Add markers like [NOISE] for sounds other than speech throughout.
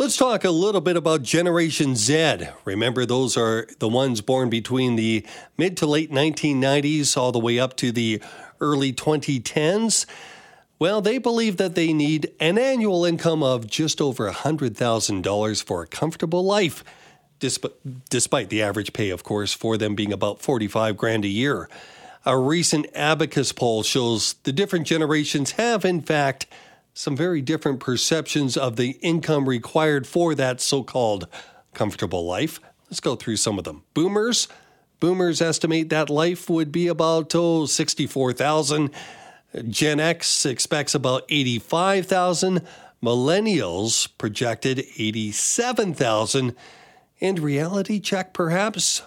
Let's talk a little bit about Generation Z. Remember, those are the ones born between the mid to late 1990s all the way up to the early 2010s. Well, they believe that they need an annual income of just over $100,000 for a comfortable life, despite the average pay, of course, for them being about 45 grand a year. A recent Abacus poll shows the different generations have, in fact, some very different perceptions of the income required for that so called comfortable life. Let's go through some of them. Boomers. Boomers estimate that life would be about oh, 64,000. Gen X expects about 85,000. Millennials projected 87,000. And reality check perhaps?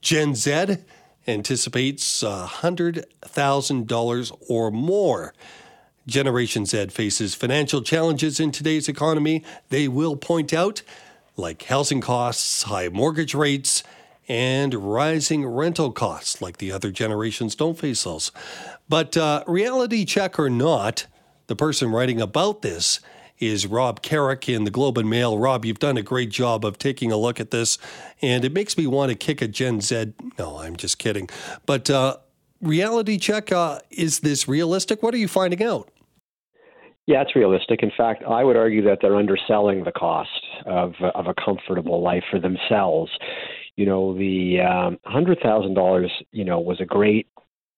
Gen Z anticipates $100,000 or more. Generation Z faces financial challenges in today's economy. They will point out, like housing costs, high mortgage rates, and rising rental costs, like the other generations don't face those. But uh, reality check or not, the person writing about this is Rob Carrick in the Globe and Mail. Rob, you've done a great job of taking a look at this, and it makes me want to kick a Gen Z. No, I'm just kidding. But uh, reality check, uh, is this realistic? What are you finding out? Yeah, it's realistic. In fact, I would argue that they're underselling the cost of of a comfortable life for themselves. You know, the um, hundred thousand dollars, you know, was a great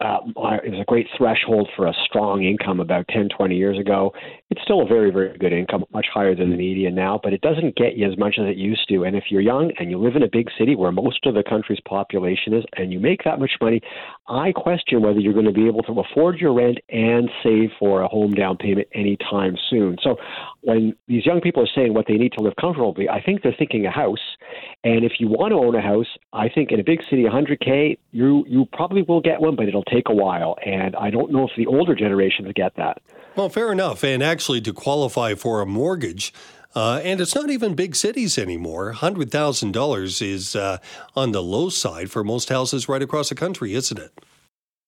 uh, it was a great threshold for a strong income about 10, 20 years ago. It's still a very, very good income, much higher than the median now, but it doesn't get you as much as it used to. And if you're young and you live in a big city where most of the country's population is, and you make that much money, I question whether you're going to be able to afford your rent and save for a home down payment anytime soon. So when these young people are saying what they need to live comfortably, I think they're thinking a house. And if you want to own a house, I think in a big city, 100K, you you probably will get one, but it'll take a while. And I don't know if the older generations get that. Well, fair enough. And actually, to qualify for a mortgage, uh, and it's not even big cities anymore. $100,000 is uh, on the low side for most houses right across the country, isn't it?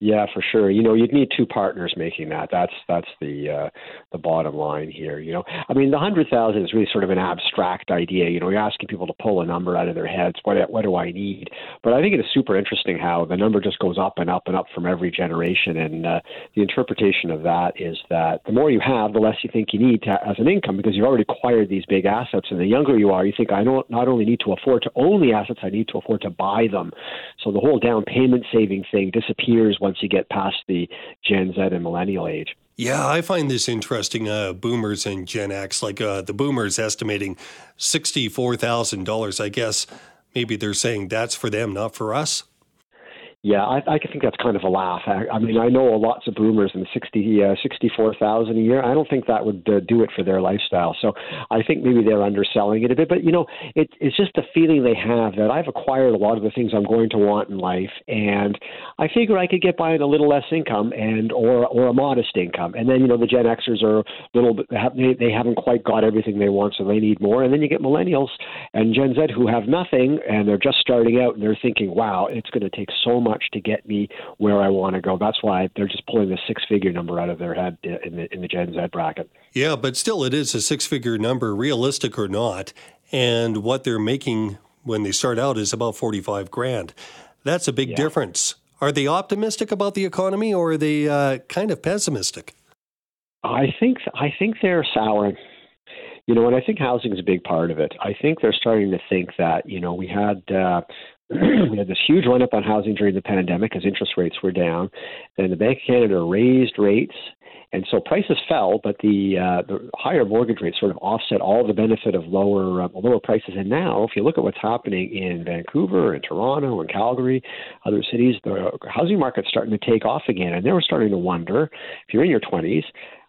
Yeah, for sure. You know, you'd need two partners making that. That's that's the uh, the bottom line here. You know, I mean, the hundred thousand is really sort of an abstract idea. You know, you're asking people to pull a number out of their heads. What what do I need? But I think it is super interesting how the number just goes up and up and up from every generation. And uh, the interpretation of that is that the more you have, the less you think you need to, as an income because you've already acquired these big assets. And the younger you are, you think I don't not only need to afford to own the assets, I need to afford to buy them. So the whole down payment saving thing disappears once you get past the Gen Z and millennial age. Yeah, I find this interesting. Uh, boomers and Gen X, like uh, the boomers estimating $64,000. I guess maybe they're saying that's for them, not for us. Yeah, I, I think that's kind of a laugh. I, I mean, I know lots of boomers and 60, uh, 64,000 a year. I don't think that would uh, do it for their lifestyle. So I think maybe they're underselling it a bit. But, you know, it, it's just the feeling they have that I've acquired a lot of the things I'm going to want in life. And I figure I could get by on a little less income and or or a modest income. And then, you know, the Gen Xers are a little bit, they, they haven't quite got everything they want, so they need more. And then you get millennials and Gen Z who have nothing and they're just starting out and they're thinking, wow, it's going to take so much much to get me where I want to go. That's why they're just pulling the six figure number out of their head in the in the Gen Z bracket. Yeah, but still, it is a six figure number, realistic or not. And what they're making when they start out is about forty five grand. That's a big yeah. difference. Are they optimistic about the economy, or are they uh, kind of pessimistic? I think I think they're souring. You know, and I think housing is a big part of it. I think they're starting to think that you know we had uh, [CLEARS THROAT] we had this huge run up on housing during the pandemic as interest rates were down. Then the Bank of Canada raised rates, and so prices fell, but the uh, the higher mortgage rates sort of offset all the benefit of lower uh, lower prices. And now, if you look at what's happening in Vancouver and Toronto and Calgary, other cities, the housing market's starting to take off again, and they were starting to wonder if you're in your 20s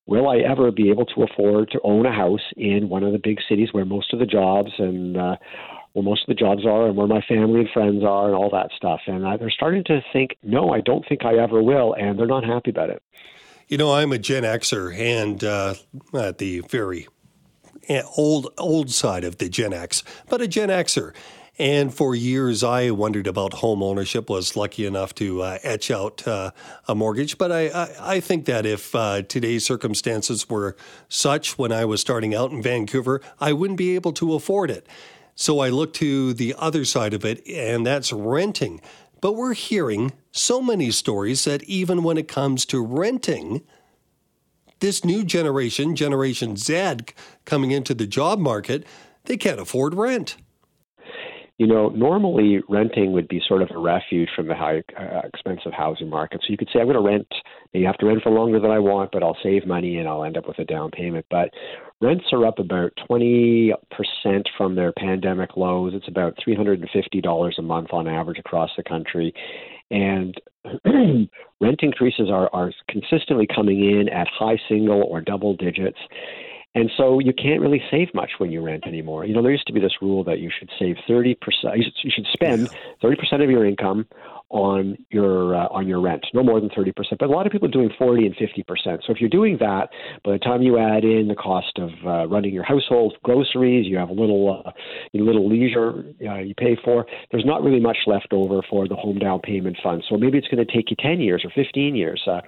will I ever be able to afford to own a house in one of the big cities where most of the jobs and uh, where most of the jobs are and where my family and friends are and all that stuff. And uh, they're starting to think, no, I don't think I ever will, and they're not happy about it. You know, I'm a Gen Xer, and uh, at the very eh, old old side of the Gen X, but a Gen Xer. And for years, I wondered about home ownership. Was lucky enough to uh, etch out uh, a mortgage, but I, I, I think that if uh, today's circumstances were such when I was starting out in Vancouver, I wouldn't be able to afford it. So I look to the other side of it, and that's renting. But we're hearing so many stories that even when it comes to renting, this new generation, Generation Z, coming into the job market, they can't afford rent you know, normally renting would be sort of a refuge from the high uh, expensive housing market. So you could say, I'm going to rent. You have to rent for longer than I want, but I'll save money and I'll end up with a down payment. But rents are up about 20% from their pandemic lows. It's about $350 a month on average across the country. And [CLEARS THROAT] rent increases are, are consistently coming in at high single or double digits. And so you can't really save much when you rent anymore. You know, there used to be this rule that you should save 30%, you should spend 30% of your income on your uh, on your rent, no more than 30%. But a lot of people are doing 40 and 50%. So if you're doing that, by the time you add in the cost of uh, running your household, groceries, you have a little uh, a little leisure uh, you pay for, there's not really much left over for the home down payment fund. So maybe it's going to take you 10 years or 15 years. Uh,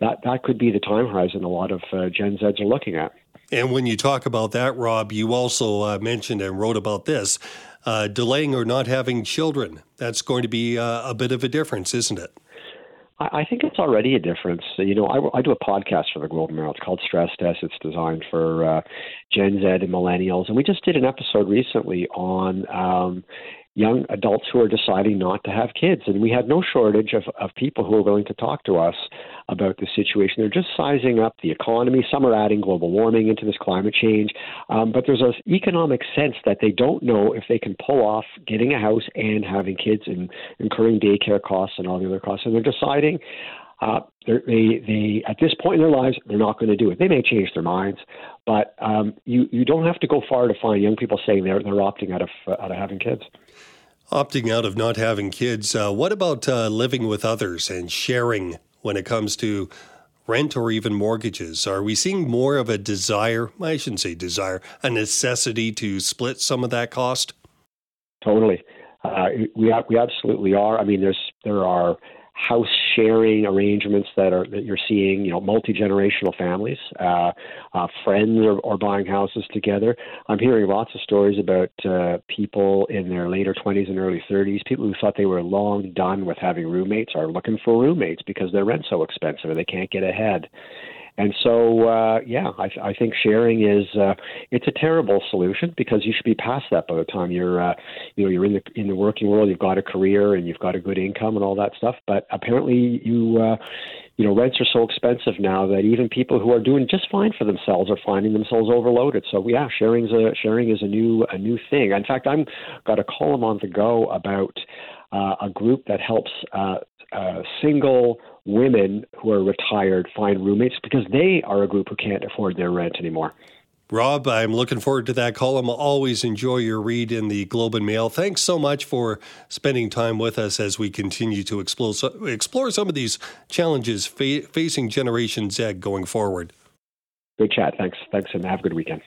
that that could be the time horizon a lot of uh, Gen Zs are looking at. And when you talk about that, Rob, you also uh, mentioned and wrote about this uh, delaying or not having children. That's going to be uh, a bit of a difference, isn't it? I think it's already a difference. You know, I, I do a podcast for the and Mail. It's called Stress Test. It's designed for uh, Gen Z and millennials, and we just did an episode recently on um, young adults who are deciding not to have kids. And we had no shortage of, of people who are willing to talk to us about the situation. They're just sizing up the economy. Some are adding global warming into this climate change. Um, but there's an economic sense that they don't know if they can pull off getting a house and having kids and incurring daycare costs and all the other costs. And they're deciding. Uh, they, they, at this point in their lives, they're not going to do it. They may change their minds, but um, you, you don't have to go far to find young people saying they're, they're opting out of, uh, out of having kids opting out of not having kids. Uh, what about uh, living with others and sharing when it comes to rent or even mortgages? Are we seeing more of a desire? I shouldn't say desire, a necessity to split some of that cost? Totally. Uh, we we absolutely are. I mean, there's there are house sharing arrangements that are that you're seeing, you know, multi generational families, uh, uh, friends are, are buying houses together. I'm hearing lots of stories about uh, people in their later 20s and early 30s, people who thought they were long done with having roommates are looking for roommates because their rent's so expensive and they can't get ahead. And so, uh, yeah, I, I think sharing is uh, it's a terrible solution because you should be past that by the time you're, uh, you know, you're in the in the working world. You've got a career and you've got a good income and all that stuff. But apparently, you. Uh, you know, rents are so expensive now that even people who are doing just fine for themselves are finding themselves overloaded. So yeah, sharing's a sharing is a new a new thing. In fact, I'm got a column on the go about uh, a group that helps uh, uh, single women who are retired find roommates because they are a group who can't afford their rent anymore. Rob, I'm looking forward to that column. I'll always enjoy your read in the Globe and Mail. Thanks so much for spending time with us as we continue to explore, explore some of these challenges fa- facing Generation Z going forward. Good chat. Thanks. Thanks, and have a good weekend.